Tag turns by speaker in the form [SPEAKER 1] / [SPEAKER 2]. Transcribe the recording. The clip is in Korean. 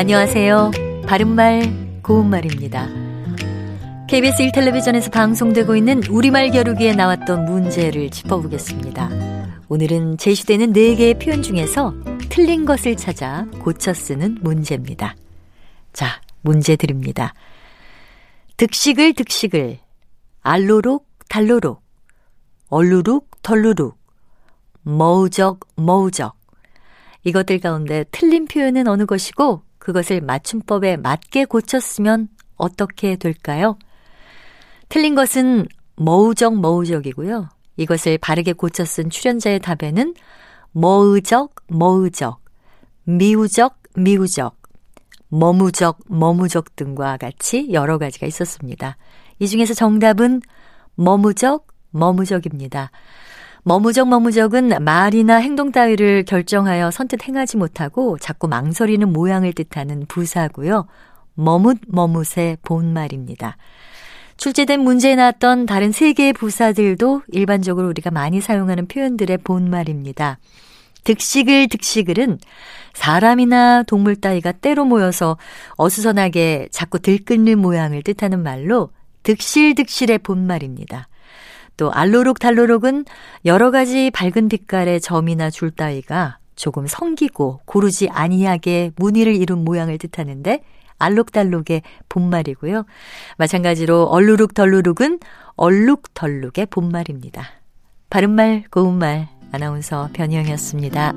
[SPEAKER 1] 안녕하세요. 바른말, 고운말입니다. KBS 1텔레비전에서 방송되고 있는 우리말 겨루기에 나왔던 문제를 짚어보겠습니다. 오늘은 제시되는 4개의 표현 중에서 틀린 것을 찾아 고쳐 쓰는 문제입니다. 자, 문제 드립니다. 득식을 득식을, 알로록 달로록, 얼루룩 덜루룩, 머우적 머우적. 이것들 가운데 틀린 표현은 어느 것이고 그것을 맞춤법에 맞게 고쳤으면 어떻게 될까요? 틀린 것은 머우적 머우적이고요. 이것을 바르게 고쳐 쓴 출연자의 답에는 머으적 머으적, 미우적 미우적, 머무적 머무적 등과 같이 여러 가지가 있었습니다. 이 중에서 정답은 머무적 머무적입니다. 머무적 머무적은 말이나 행동 따위를 결정하여 선뜻 행하지 못하고 자꾸 망설이는 모양을 뜻하는 부사고요. 머뭇 머뭇의 본말입니다. 출제된 문제에 나왔던 다른 세 개의 부사들도 일반적으로 우리가 많이 사용하는 표현들의 본말입니다. 득식을 득식을은 사람이나 동물 따위가 때로 모여서 어수선하게 자꾸 들끓는 모양을 뜻하는 말로 득실득실의 본말입니다. 또 알로록 달로록은 여러 가지 밝은 빛깔의 점이나 줄 따위가 조금 성기고 고르지 아니하게 무늬를 이룬 모양을 뜻하는데 알록달록의 본말이고요. 마찬가지로 얼루룩 덜루룩은 얼룩덜룩의 본말입니다. 바른말 고운말 아나운서 변희영이었습니다.